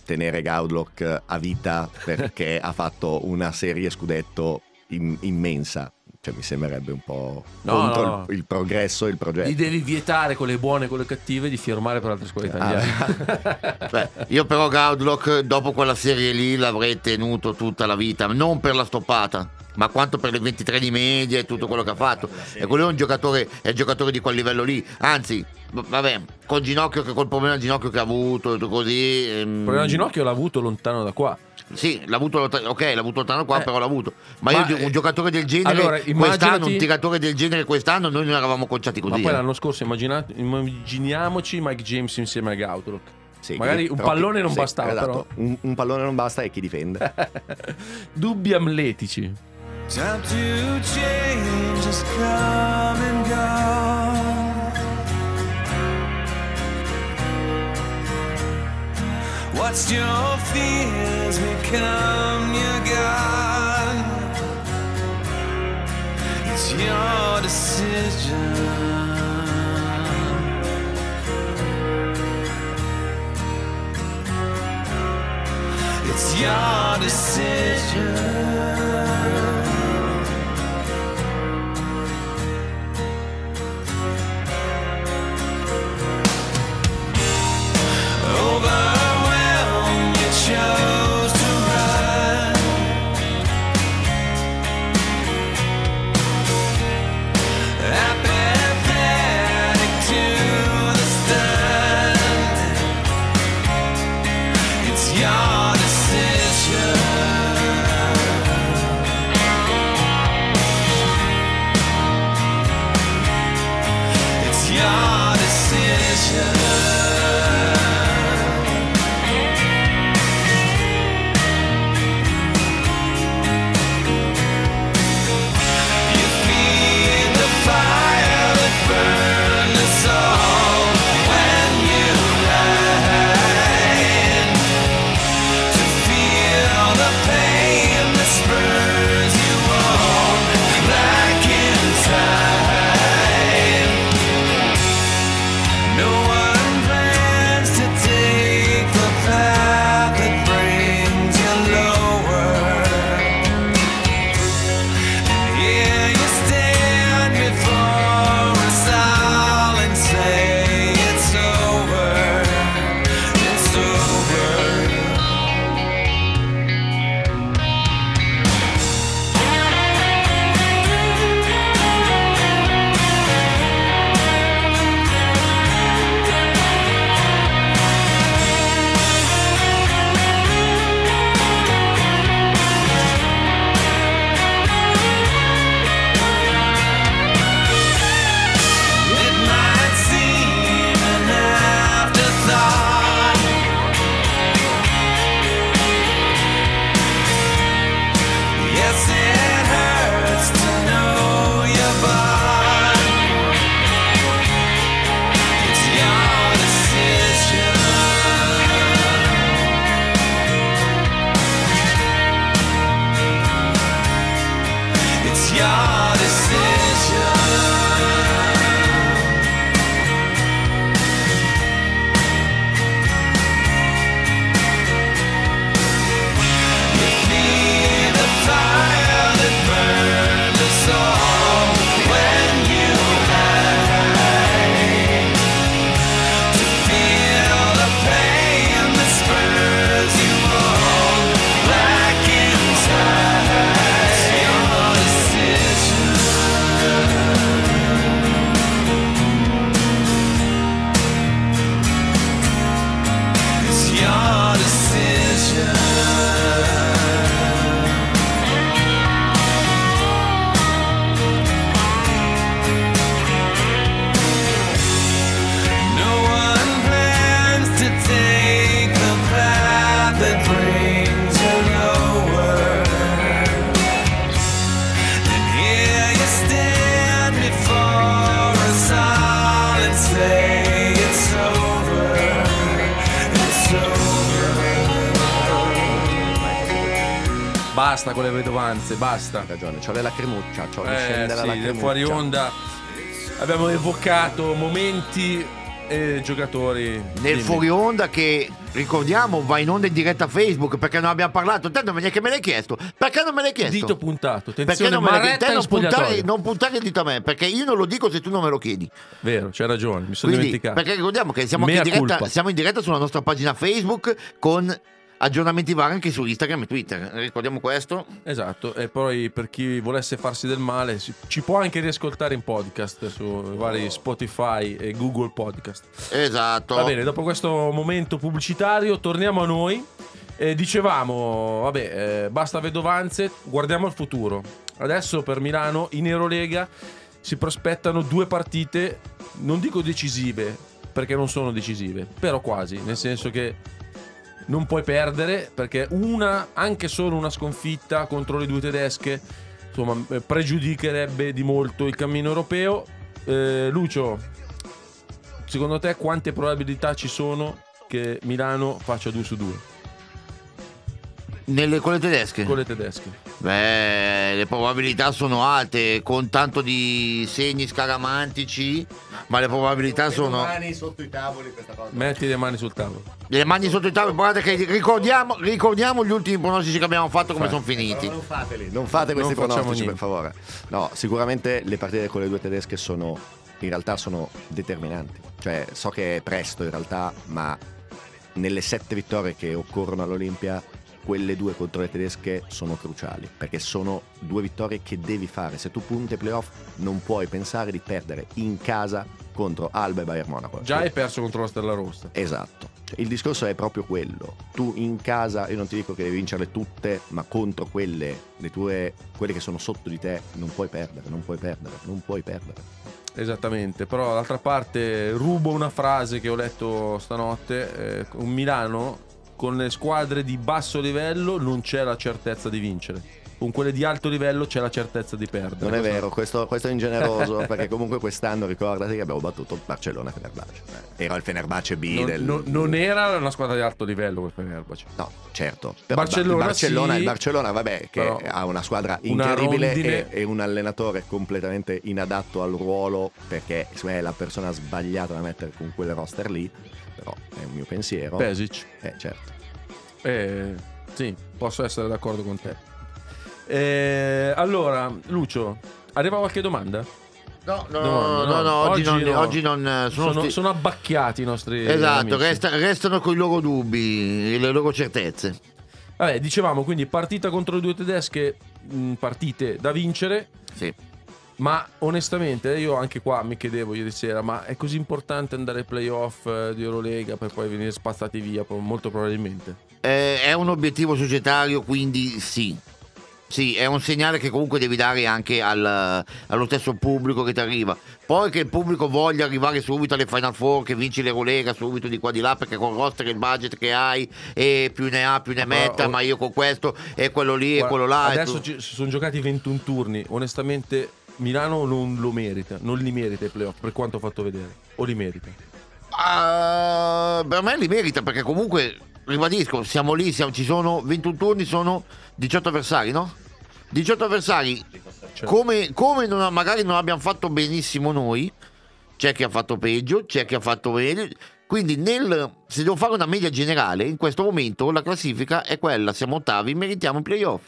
tenere Gaudlock a vita perché ha fatto una serie scudetto im- immensa. Cioè mi sembrerebbe un po' No, contro no, no. Il, il progresso e il progetto. Gli devi vietare con le buone e con le cattive di firmare per altre squadre italiane. Beh, io però Gaudlock dopo quella serie lì l'avrei tenuto tutta la vita, non per la stoppata, ma quanto per le 23 di media e tutto quello che ha fatto. E quello è un giocatore, è un giocatore di quel livello lì. Anzi, vabbè, col ginocchio che col problema del ginocchio che ha avuto così. ehm, Il problema al ginocchio l'ha avuto lontano da qua. Sì, l'ha avuto ok, l'ha avuto lontano qua, Eh. però l'ha avuto. Ma, Ma, io eh, un giocatore del genere allora, quest'anno, un tiratore del genere quest'anno, noi non eravamo conciati Ma così. poi eh. l'anno scorso immagina- immaginiamoci Mike James insieme a Gautlock. Sì, Magari un però chi- pallone non sì, bastava, esatto. Un, un pallone non basta e chi difende. Dubbi amletici. Time to change has come and gone. What's your fears become your God? It's your decision. It's your decision. Vedovanze, basta. Hai ragione, c'ho le lacrimuccia, c'ho Eh scende la sì, lacrimuccia. fuori onda abbiamo evocato momenti e giocatori. Nel Dimmi. fuori onda che ricordiamo va in onda in diretta a Facebook perché non abbiamo parlato. Te non me neanche me l'hai chiesto. Perché non me l'hai chiesto? Dito puntato, perché attenzione, non me l'hai in non puntare, non puntare il dito a me? Perché io non lo dico se tu non me lo chiedi. Vero, c'hai ragione, mi sono Quindi, dimenticato. perché ricordiamo che siamo, in diretta, siamo in diretta sulla nostra pagina Facebook con aggiornamenti vari anche su Instagram e Twitter. Ricordiamo questo? Esatto, e poi per chi volesse farsi del male ci può anche riascoltare in podcast su vari Spotify e Google Podcast. Esatto. Va bene, dopo questo momento pubblicitario torniamo a noi. Eh, dicevamo, vabbè, eh, basta vedovanze, guardiamo al futuro. Adesso per Milano in Eurolega si prospettano due partite, non dico decisive, perché non sono decisive, però quasi, nel senso che non puoi perdere, perché una, anche solo una sconfitta contro le due tedesche, insomma, eh, pregiudicherebbe di molto il cammino europeo. Eh, Lucio, secondo te quante probabilità ci sono che Milano faccia 2 su 2 Nelle, con le tedesche? con le tedesche? Beh, le probabilità sono alte, con tanto di segni scaramantici, ma le probabilità sono... mani sotto i tavoli questa cosa. Metti le mani sul tavolo. Le mani sotto il tavolo, guardate che ricordiamo, ricordiamo gli ultimi pronostici che abbiamo fatto come sono finiti. Però non fateli, non fate questi Non pronostici per niente. favore. No, sicuramente le partite con le due tedesche sono in realtà sono determinanti. Cioè, so che è presto in realtà, ma nelle sette vittorie che occorrono all'Olimpia, quelle due contro le tedesche sono cruciali, perché sono due vittorie che devi fare. Se tu punti ai playoff, non puoi pensare di perdere in casa contro Alba e Bayern Monaco. Già hai perso contro la Stella Rossa. Esatto. Cioè, il discorso è proprio quello. Tu in casa, io non ti dico che devi vincerle tutte, ma contro quelle, le tue, quelle che sono sotto di te, non puoi perdere, non puoi perdere, non puoi perdere. Esattamente, però d'altra parte rubo una frase che ho letto stanotte, eh, un Milano con le squadre di basso livello non c'è la certezza di vincere, con quelle di alto livello c'è la certezza di perdere. Non è Questo- vero, questo, questo è ingeneroso, perché comunque quest'anno ricordati che abbiamo battuto Barcellona e Fenerbahce. Eh, Era il Fenerbahce B Non, del... non- non era una squadra di alto livello quel Fenerbahce. No, certo. Però Barcellona, il Barcellona, sì, il Barcellona, vabbè, che ha una squadra una incredibile rondine. e, e un allenatore completamente inadatto al ruolo, perché me è la persona sbagliata da mettere con quel roster lì. Però è un mio pensiero. Pesic. Eh, certo. Eh, sì, posso essere d'accordo con te. Eh, allora, Lucio, arriva qualche domanda? No, no, no, no, no. oggi, Oggi non, no. oggi non, eh, sono, Sono, sti- sono abbacchiati i nostri Esatto, resta- restano con i loro dubbi, le loro certezze. Vabbè, dicevamo quindi partita contro le due tedesche, mh, partite da vincere, Sì. ma onestamente io anche qua mi chiedevo ieri sera, ma è così importante andare ai playoff eh, di Eurolega per poi venire spazzati via? Molto probabilmente. Eh, è un obiettivo societario, quindi sì. Sì, è un segnale che comunque devi dare anche al- allo stesso pubblico che ti arriva. Poi che il pubblico voglia arrivare subito alle Final Four, che vinci l'Eurolega subito di qua di là, perché con il roster e il budget che hai, e più ne ha più ne metta, oh, ma io con questo e quello lì e Guarda, quello là. e Adesso ci sono giocati 21 turni, onestamente Milano non lo merita, non li merita i playoff per quanto ho fatto vedere, o li merita. Ah, per me li merita perché comunque, ribadisco, siamo lì, siamo- ci sono 21 turni, sono 18 avversari, no? 18 avversari, Cioè, come, come non- magari non abbiamo fatto benissimo noi, c'è chi ha fatto peggio, c'è chi ha fatto meglio. Quindi nel, se devo fare una media generale, in questo momento la classifica è quella, siamo ottavi, meritiamo i playoff.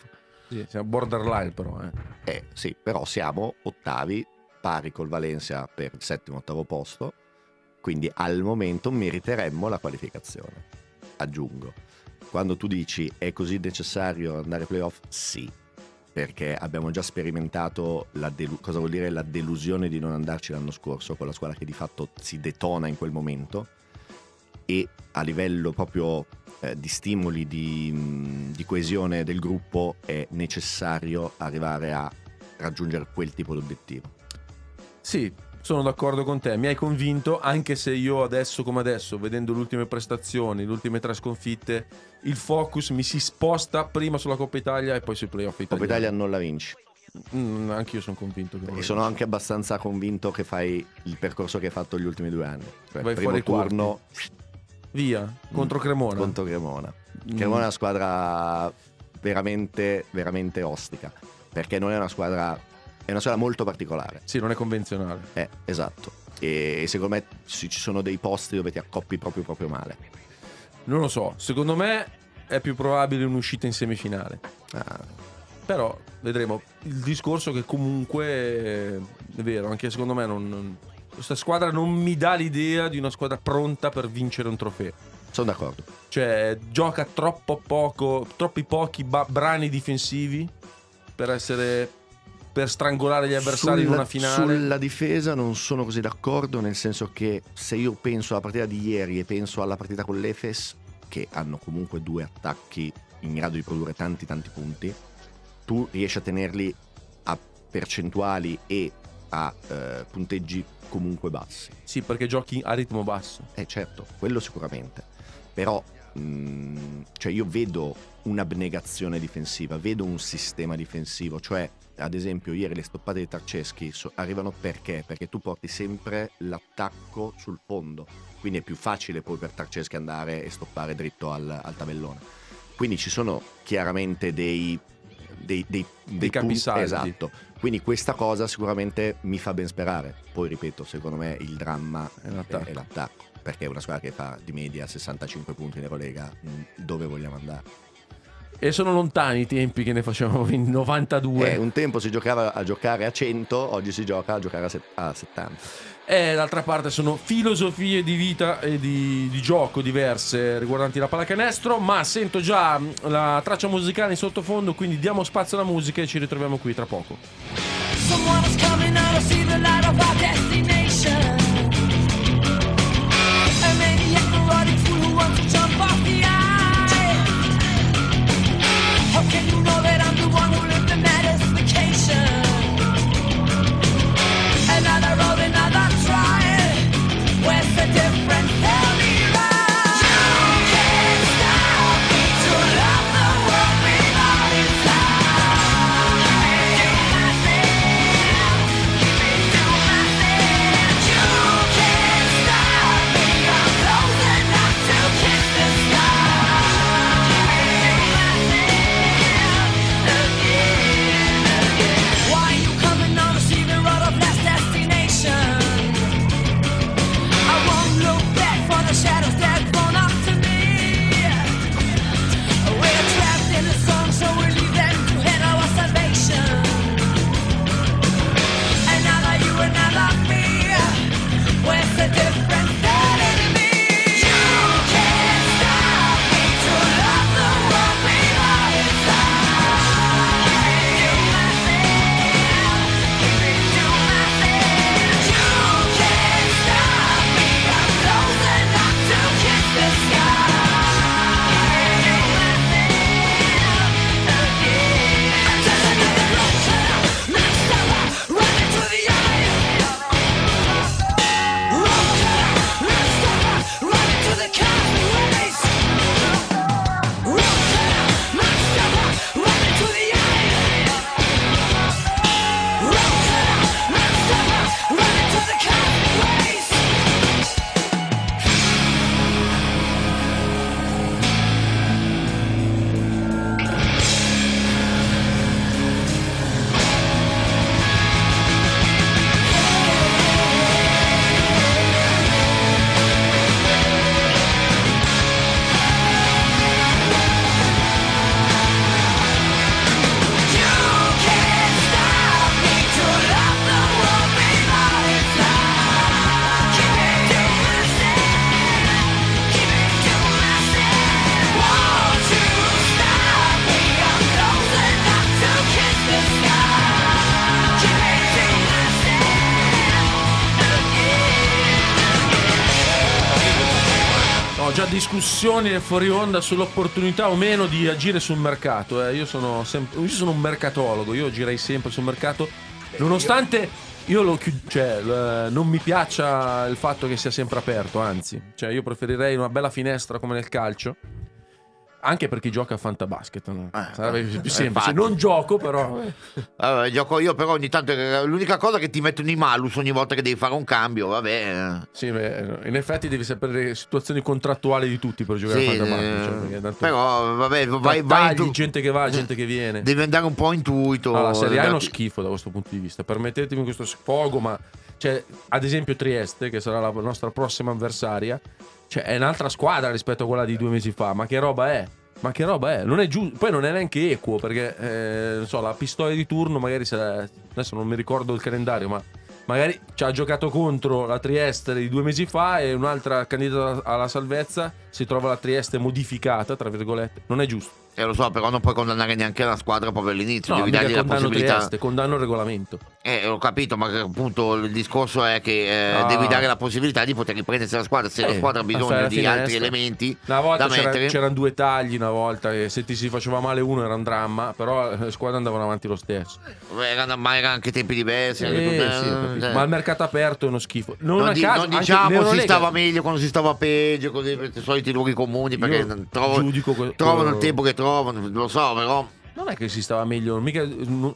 sì, siamo borderline però. Eh. Eh, sì, però siamo ottavi, pari col Valencia per il settimo ottavo posto, quindi al momento meriteremmo la qualificazione. Aggiungo, quando tu dici è così necessario andare ai playoff, sì, perché abbiamo già sperimentato delu- cosa vuol dire la delusione di non andarci l'anno scorso con la squadra che di fatto si detona in quel momento. E a livello proprio eh, di stimoli, di, di coesione del gruppo è necessario arrivare a raggiungere quel tipo di obiettivo. Sì, sono d'accordo con te, mi hai convinto, anche se io adesso come adesso, vedendo le ultime prestazioni, le ultime tre sconfitte, il focus mi si sposta prima sulla Coppa Italia e poi sui playoff Coppa italiani. Italia non la vinci Mm, anche io sono convinto che e sono anche abbastanza convinto che fai il percorso che hai fatto gli ultimi due anni. Cioè, Vai primo fuori turno Via, contro Cremona. contro Cremona. Mm. Cremona è una squadra veramente, veramente ostica, perché non è una squadra, è una squadra molto particolare. Sì, non è convenzionale. Eh, esatto. E secondo me ci sono dei posti dove ti accoppi proprio proprio male. Non lo so, secondo me è più probabile un'uscita in semifinale. Ah, Però vedremo. Il discorso che comunque è vero, anche secondo me non- non- questa squadra non mi dà l'idea di una squadra pronta per vincere un trofeo. sono d'accordo. Cioè, gioca troppo poco, troppi pochi ba- brani difensivi per essere per strangolare gli avversari in Sulla- una finale. Sulla difesa non sono così d'accordo, nel senso che se io penso alla partita di ieri e penso alla partita con l'Efes, che hanno comunque due attacchi in grado di produrre tanti tanti punti, tu riesci a tenerli a percentuali e a eh, punteggi comunque bassi. Sì, perché giochi a ritmo basso. Eh certo, quello sicuramente. Però mh, cioè io vedo un'abnegazione difensiva, vedo un sistema difensivo, cioè ad esempio ieri le stoppate di Tarceschi arrivano perché? Perché tu porti sempre l'attacco sul fondo, quindi è più facile poi per Tarceschi andare e stoppare dritto al, al tabellone. Quindi ci sono chiaramente dei... Dei, dei, dei punti- capisaldi. esatto quindi questa cosa sicuramente mi fa ben sperare poi ripeto secondo me il dramma È l'attacco. è l'attacco perché è una squadra che fa di media 65 punti in Eurolega mh, dove vogliamo andare E sono lontani i tempi che ne facevamo in 92. Eh, un tempo si giocava a giocare a 100 oggi si gioca a giocare a, set- a 70 E d'altra parte sono filosofie di vita e di, di gioco diverse riguardanti la pallacanestro, ma sento già mh, la traccia musicale in sottofondo, quindi diamo spazio alla musica e ci ritroviamo qui tra poco. Someone discussioni fuori onda sull'opportunità o meno di agire sul mercato. eh. Io, sono sempre- io sono un mercatologo, io girei sempre sul mercato. Nonostante io lo chiud- cioè, non mi piaccia il fatto che sia sempre aperto, anzi, cioè, io preferirei una bella finestra come nel calcio. Anche per chi gioca a Fantabasket, no? Eh, sarebbe eh, più semplice. infatti. Non gioco, però. eh. Vabbè, gioco io, però ogni tanto eh, l'unica cosa è che ti mettono i malus ogni volta che devi fare un cambio, vabbè. eh. Sì, beh, in effetti devi sapere le situazioni contrattuali di tutti per giocare Sì, a Fantabasket. eh, cioè, tanto- però vabbè, vai, vai tu- gente che va, gente che viene. Devi andare un po' intuito. No, la Serie A è uno schifo da questo punto di vista. Permettetemi questo sfogo, ma cioè, ad esempio Trieste, che sarà la nostra prossima avversaria, cioè, è un'altra squadra rispetto a quella di due mesi fa. Ma che roba è? Ma che roba è? Non è giusto. Poi non è neanche equo, perché eh, non so, la pistoia di turno, magari se adesso non mi ricordo il calendario, ma magari ci ha giocato contro la Trieste di due mesi fa e un'altra candidata alla salvezza si trova la Trieste modificata, tra virgolette. Non è giusto. Eh, lo so, però non puoi condannare neanche la squadra proprio all'inizio. No, devi dargli la possibilità. Trieste, condanno il regolamento. Eh, ho capito, ma appunto il discorso è che eh, Ah. devi dare la possibilità di poter riprendersi la squadra. Se la Eh, squadra ha bisogno la di altri elementi Una volta da c'era- mettere, c'erano due tagli, una volta, e se ti si faceva male uno era un dramma, però le squadre andavano avanti lo stesso. erano, ma erano anche tempi diversi. Eh, anche sì, eh. Ma il mercato aperto è uno schifo. Non, non, di- caso, non diciamo si stava meglio quando si stava peggio, così per i soliti luoghi comuni, perché trovo- giudico trovano il tempo che trovano, lo so, però. Non è che si stava meglio, mica-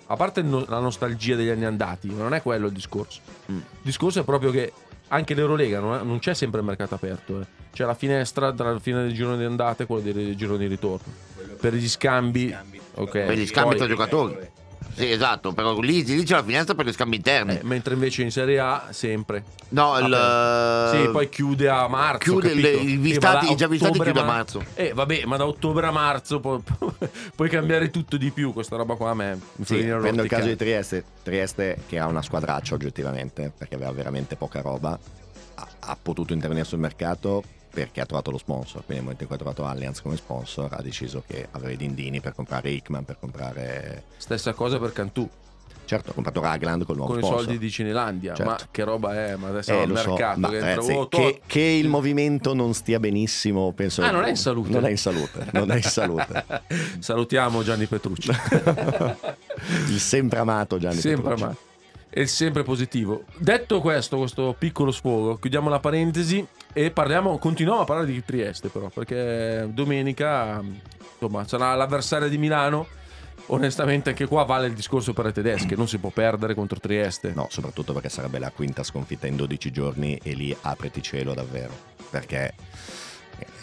a parte la nostalgia degli anni andati, ma non è quello il discorso. Mm. Il discorso è proprio che anche l'Eurolega non, è- non c'è sempre il mercato aperto. eh. C'è la finestra tra il fine del girone di andata e quello del girone di ritorno. Per gli scambi, ok. per gli scambi Poi- tra giocatori. Sì, esatto, però lì, lì c'è la finestra per gli scambi interni. eh, mentre invece in Serie A sempre. no, il, Vabbè. Sì, poi chiude a marzo. chiude il- capito? i Sì, vistati- i già vistati chiude a ma- marzo. Eh, vabbè, ma da ottobre a marzo pu- pu- puoi cambiare tutto di più. Questa roba qua a me mi Sì, prendo il caso di. Trieste, Trieste che ha una squadraccia oggettivamente, perché aveva veramente poca roba, ha, ha potuto intervenire sul mercato perché ha trovato lo sponsor, quindi nel momento in cui ha trovato Allianz come sponsor ha deciso che aveva i dindini per comprare Hickman, per comprare... Stessa cosa per Cantù. Certo, ha comprato Ragland col nuovo con i sponsor. soldi di Cinelandia. Certo. Ma che roba è? Ma adesso Eh, è al lo so, mercato ma che entra. ragazzi, oh, to- che, che il movimento non stia benissimo, penso. Ah, non è in salute. Non è in salute, non è in salute. Salutiamo Gianni Petrucci. il sempre amato Gianni sempre Petrucci. amato. E sempre positivo. Detto questo, questo piccolo sfogo, chiudiamo la parentesi e parliamo, continuiamo a parlare di Trieste però, perché domenica insomma sarà l'avversaria di Milano. Onestamente anche qua vale il discorso per le tedesche, non si può perdere contro Trieste. No, soprattutto perché sarebbe la quinta sconfitta in 12 giorni e lì apriti cielo davvero. Perché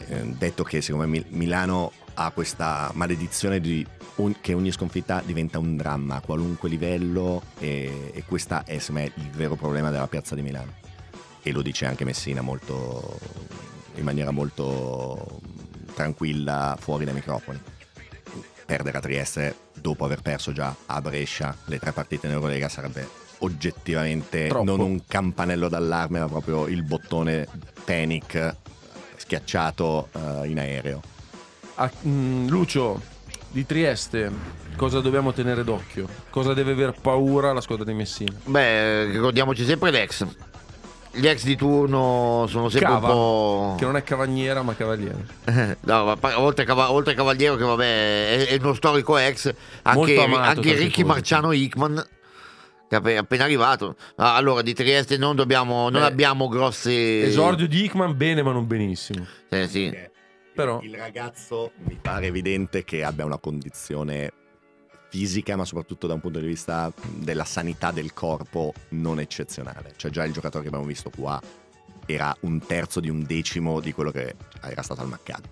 eh, detto che secondo me Mil- Milano ha questa maledizione di un- che ogni sconfitta diventa un dramma a qualunque livello e, e questa è secondo me il vero problema della piazza di Milano. E lo dice anche Messina molto, in maniera molto tranquilla fuori dai microfoni. Perdere a Trieste dopo aver perso già a Brescia le tre partite in Eurolega sarebbe oggettivamente Troppo. non un campanello d'allarme ma proprio il bottone panic schiacciato eh, in aereo. Ah, mm, Lucio, di Trieste, cosa dobbiamo tenere d'occhio? Cosa deve aver paura la squadra di Messina? Beh, ricordiamoci sempre l'ex. Gli ex di turno sono sempre Cava, un po'. che non è cavaniera ma cavaliere. no, ma pa- oltre, Cava- oltre Cavaliero, che vabbè è, è uno storico ex, anche, amato anche Ricky. Marciano Hickman. Che è appena arrivato. Allora, di Trieste non dobbiamo. Non Beh, abbiamo grosse. Esordio di Hickman bene ma non benissimo. Eh, sì. Però il ragazzo mi pare evidente che abbia una condizione fisica, ma soprattutto da un punto di vista della sanità del corpo non eccezionale. Cioè già il giocatore che abbiamo visto qua era un terzo di un decimo di quello che era stato al Maccabi.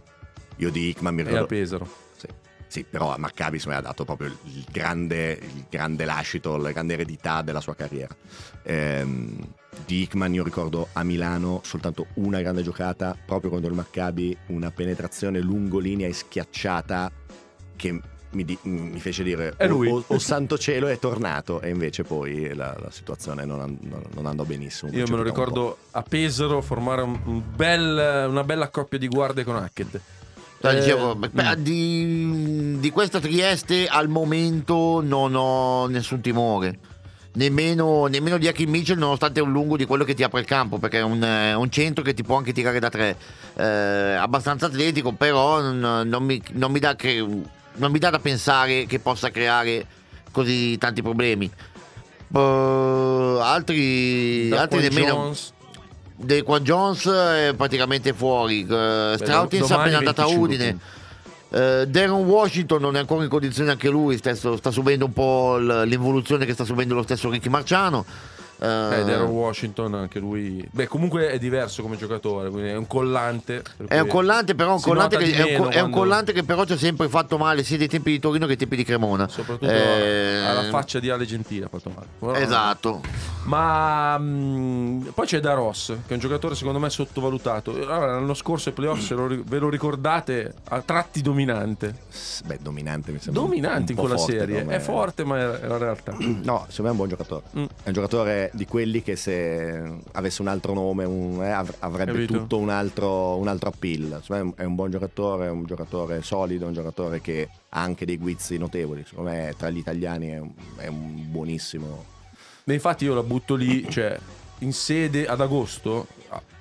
Io di Hickman mi ricordo... Pesaro. Sì, sì, però a Maccabi insomma, ha dato proprio il grande, il grande lascito, la grande eredità della sua carriera. Ehm, di Hickman io ricordo a Milano soltanto una grande giocata, proprio contro il Maccabi, una penetrazione lungolinea e schiacciata che mi, di- mi fece dire È lui." "Oh, oh, oh, santo cielo è tornato e invece poi la, la situazione non, non- non andò benissimo. Io me lo ricordo a Pesaro formare un bel- una bella coppia di guardie con Hackett. Cioè, Eh, dicevo, beh, mm. di, di questa Trieste al momento non ho nessun timore. Nemmeno, nemmeno di Hakim Mitchell, nonostante è un lungo di quello che ti apre il campo, perché è un, un centro che ti può anche tirare da tre. Eh, abbastanza atletico, però non, non mi, non mi dà che- non mi dà da pensare che possa creare così tanti problemi. Eh, altri, altri nemmeno. Jones, Dequan Jones è praticamente fuori. Uh, Strautins è domani appena andato a 25 Udine. Eh, Darren Washington non è ancora in condizione anche lui, stesso- sta subendo un po' l'involuzione che sta subendo lo stesso Ricky Marciano. Eh, Eh, Darren Washington, anche lui. Beh, comunque è diverso come giocatore, quindi è un collante. È un collante, però un collante, che, è, un, co- è un quando- collante che però ci ha sempre fatto male sia dei tempi di Torino che dei tempi di Cremona. Soprattutto Eh, alla faccia di Ale Gentile ha fatto male. Esatto. Ma mh, poi c'è Da Ross, che è un giocatore secondo me sottovalutato. Allora, l'anno scorso ai playoff, se lo ve lo ricordate, a tratti dominante. Beh, dominante mi sembra. Dominante un in quella forte serie. come- È forte, ma è è la realtà. No, secondo me è un buon giocatore. Mm. È un giocatore di quelli che se avesse un altro nome un- eh, av- avrebbe Capito. tutto un altro, un altro appeal. Secondo me è un buon giocatore, è un giocatore solido, un giocatore che ha anche dei guizzi notevoli. Secondo me tra gli italiani è un, è un buonissimo. Beh, infatti io la butto lì, cioè in sede ad agosto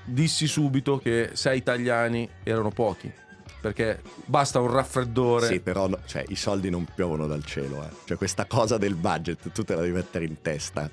dissi subito che sei italiani erano pochi. Perché basta un raffreddore. Sì, però no- cioè, i soldi non piovono dal cielo. eh. Cioè questa cosa del budget tu te la devi mettere in testa.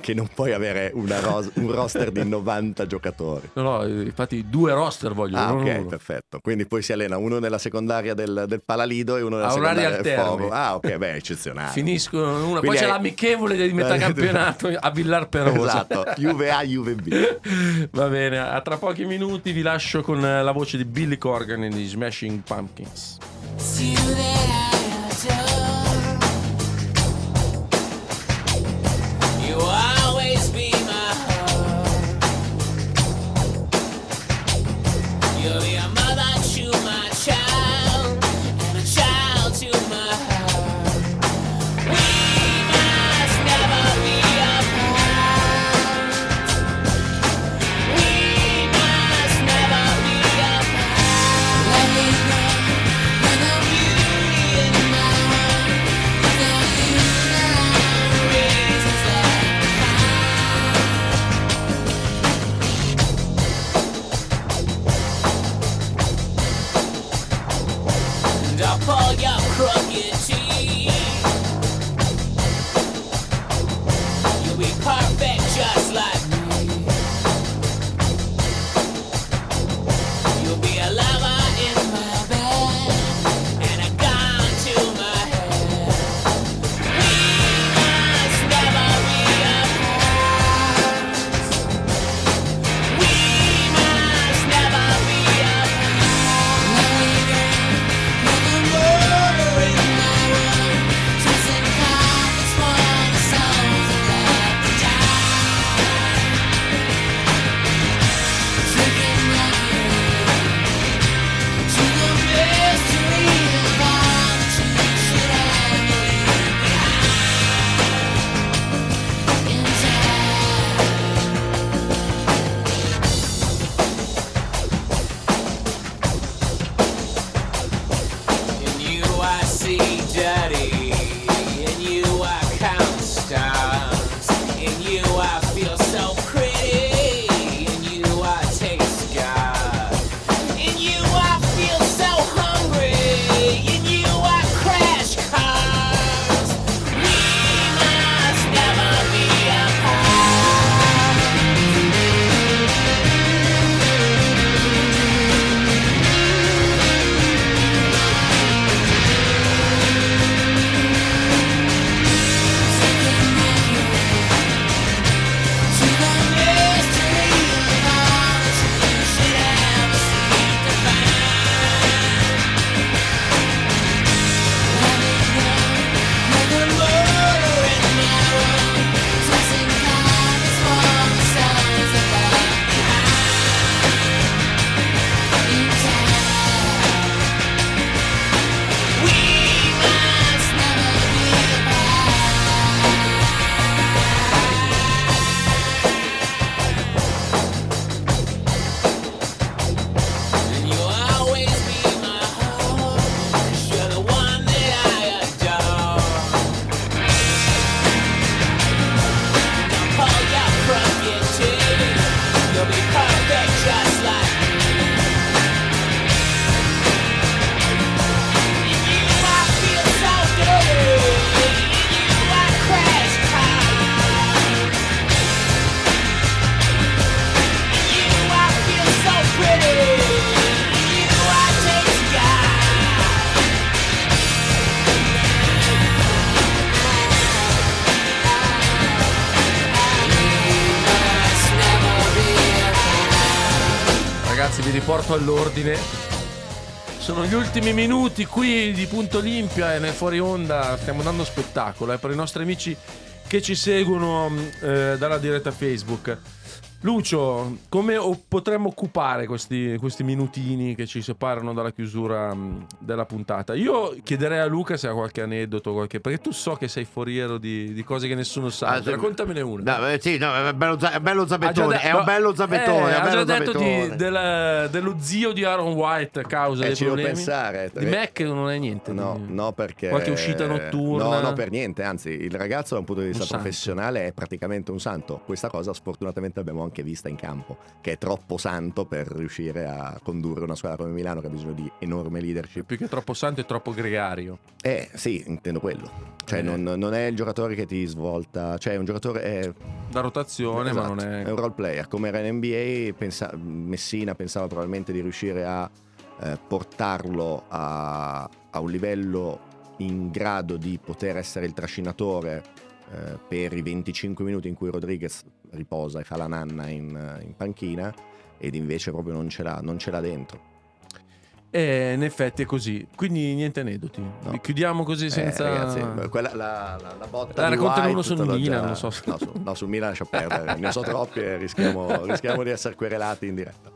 Che non puoi avere una ros- un roster di 90 giocatori. No, no, eh, infatti due roster voglio. Ah, ok, uno. perfetto. Quindi poi si allena uno nella secondaria del, del Palalido e uno nella A secondaria del. Foro. Ah, ok, beh, eccezionale. Finiscono in una, poi Quindi c'è hai- l'amichevole di metà Eh, campionato a Villar Perosa. Esatto, Juve A, Juve B. Va bene, a tra pochi minuti vi lascio con la voce di Billy Corgan e di Smashing Pumpkins. It's you that riporto all'ordine. Sono gli ultimi minuti qui di Punto Olimpia e nel fuori onda stiamo dando spettacolo eh, per i nostri amici che ci seguono mh, eh, dalla diretta Facebook. Lucio, come potremmo occupare questi, questi minutini che ci separano dalla chiusura mh, della puntata? Io chiederei a Luca se ha qualche aneddoto, qualche, perché tu so che sei foriero di, di cose che nessuno sa. Ah. Raccontamene una. No, eh, sì, no, è bello, è bello zabettone, de- è un bello zabettone, eh, ha già detto di- del- dello zio di Aaron White a causa Eh, dei ci problemi. pensare. Di Mac non è niente. No, di- no, perché. Qualche uscita notturna? No, no, per niente. Anzi, il ragazzo, da un punto di vista Un santo. professionale, è praticamente un santo. Questa cosa, sfortunatamente, l'abbiamo anche vista in campo. Che è troppo santo per riuscire a condurre una squadra come Milano, che ha bisogno di enorme leadership. Più che troppo santo è troppo gregario. Eh, sì, intendo quello. Cioè, Eh. non, non è il giocatore che ti svolta. Cioè, è un giocatore. È, Da rotazione, ma Esatto, non è. un role player. Come era in NBA, pensa- Messina pensava probabilmente di riuscire a eh, portarlo a, a un livello in grado di poter essere il trascinatore eh, per i 25 minuti in cui Rodriguez riposa e fa la nanna in, in panchina ed invece proprio non ce l'ha, non ce l'ha dentro. Eh, in effetti è così. Quindi niente aneddoti. No. Chiudiamo così Eh, senza. ragazzi, quella, la, la, la botta La raccontano uno sul l'ho Milan, non so. No, su, no, sul Milan lascia perdere, ne so troppi e rischiamo, rischiamo di essere querelati in diretta.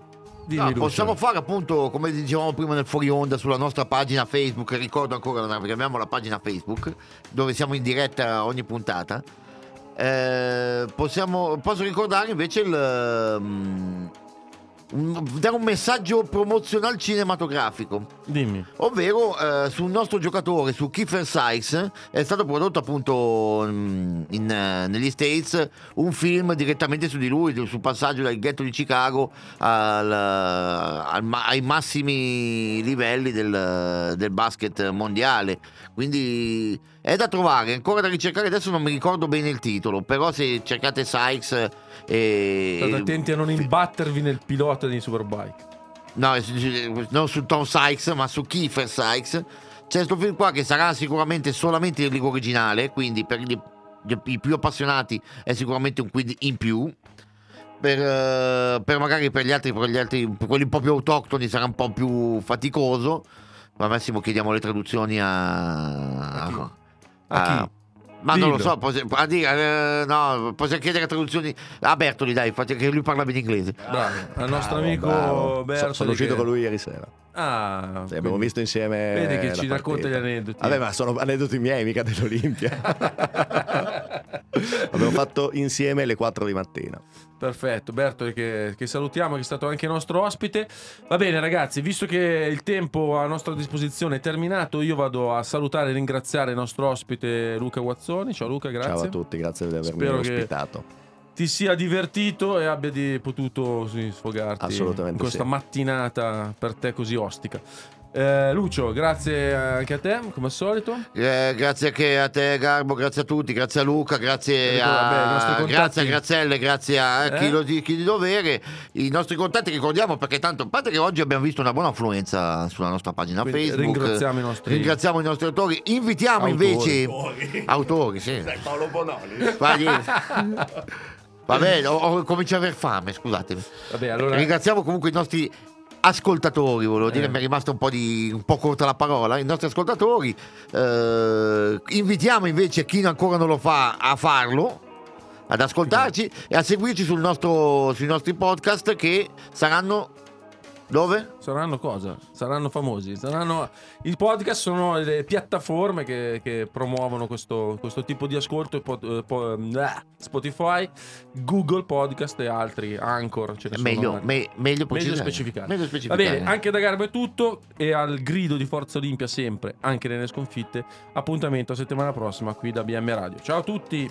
No, possiamo fare appunto, come dicevamo prima nel fuori onda, sulla nostra pagina Facebook, ricordo ancora perché abbiamo la pagina Facebook, dove siamo in diretta ogni puntata. Eh, possiamo, posso ricordare invece il... mm, un- dare un messaggio promozionale cinematografico. Dimmi. Ovvero eh, sul nostro giocatore, su Kiefer Sykes, è stato prodotto appunto mm, in, eh, negli States un film direttamente su di lui, sul passaggio dal ghetto di Chicago al- al ma- ai massimi livelli del, del basket mondiale. Quindi è da trovare, è ancora da ricercare, adesso non mi ricordo bene il titolo, però se cercate Sykes... E... State attenti a non imbattervi nel pilota di Superbike. No, s- non su Tom Sykes, ma su Kiefer Sykes. C'è questo film qua che sarà sicuramente solamente in lingua originale, quindi per gli- i più appassionati è sicuramente un quid in più. Per, eh, per magari per gli altri, per gli altri, per quelli un po' più autoctoni sarà un po' più faticoso. Ma al massimo chiediamo le traduzioni a... A A chi? Ma non lo Dillo. so, possi- a dire, eh, no, possiamo chiedere traduzioni a Bertoli, dai, infatti che lui parla bene inglese. Bravo. Al nostro Bravo, amico bravo. Bertoli. sono uscito che- con lui ieri sera. Ah, Sì, abbiamo visto insieme. Vedi che ci racconta partita. gli aneddoti. Vabbè, ma sono aneddoti miei, mica dell'Olimpia. abbiamo fatto insieme le 4 di mattina. Perfetto, Bertoli che, che salutiamo, che è stato anche nostro ospite. Va bene ragazzi, visto che il tempo a nostra disposizione è terminato, io vado a salutare e ringraziare il nostro ospite Luca Guazzoni. Ciao Luca, grazie. Ciao a tutti, grazie di avermi Spero ospitato. Ti sia divertito e abbia potuto sì, sfogarti in questa sì. mattinata per te così ostica. Eh, Lucio, grazie anche a te, come al solito. Eh, grazie anche a te Garbo, grazie a tutti, grazie a Luca, grazie a, vabbè, grazie a Grazielle, grazie a Eh? chi, lo di, chi di dovere. I nostri contatti ricordiamo perché tanto, a parte che oggi abbiamo visto una buona affluenza sulla nostra pagina Quindi Facebook. ringraziamo i nostri- Ringraziamo i nostri autori. Invitiamo Autori. invece autori, sì. Paolo Bonoli. Va bene, ho, ho comincio a aver fame, scusatemi. Vabbè, allora Ringraziamo comunque i nostri ascoltatori, volevo dire, Eh. mi è rimasta un po', di, un po' corta la parola, i nostri ascoltatori. eh, invitiamo invece chi ancora non lo fa a farlo, ad ascoltarci e a seguirci sul nostro, sui nostri podcast che saranno... Dove? saranno cosa? Saranno famosi. Saranno... I podcast sono le piattaforme che, che promuovono questo, questo tipo di ascolto. e po- eh, po- eh, Spotify, Google Podcast e altri, Anchor. Ce ne Meglio, me- meglio, Meglio specificare. Meglio Va specificare. bene, anche da Garbo è tutto e al grido di Forza Olimpia sempre, anche nelle sconfitte. Appuntamento a settimana prossima qui da BM Radio. Ciao a tutti!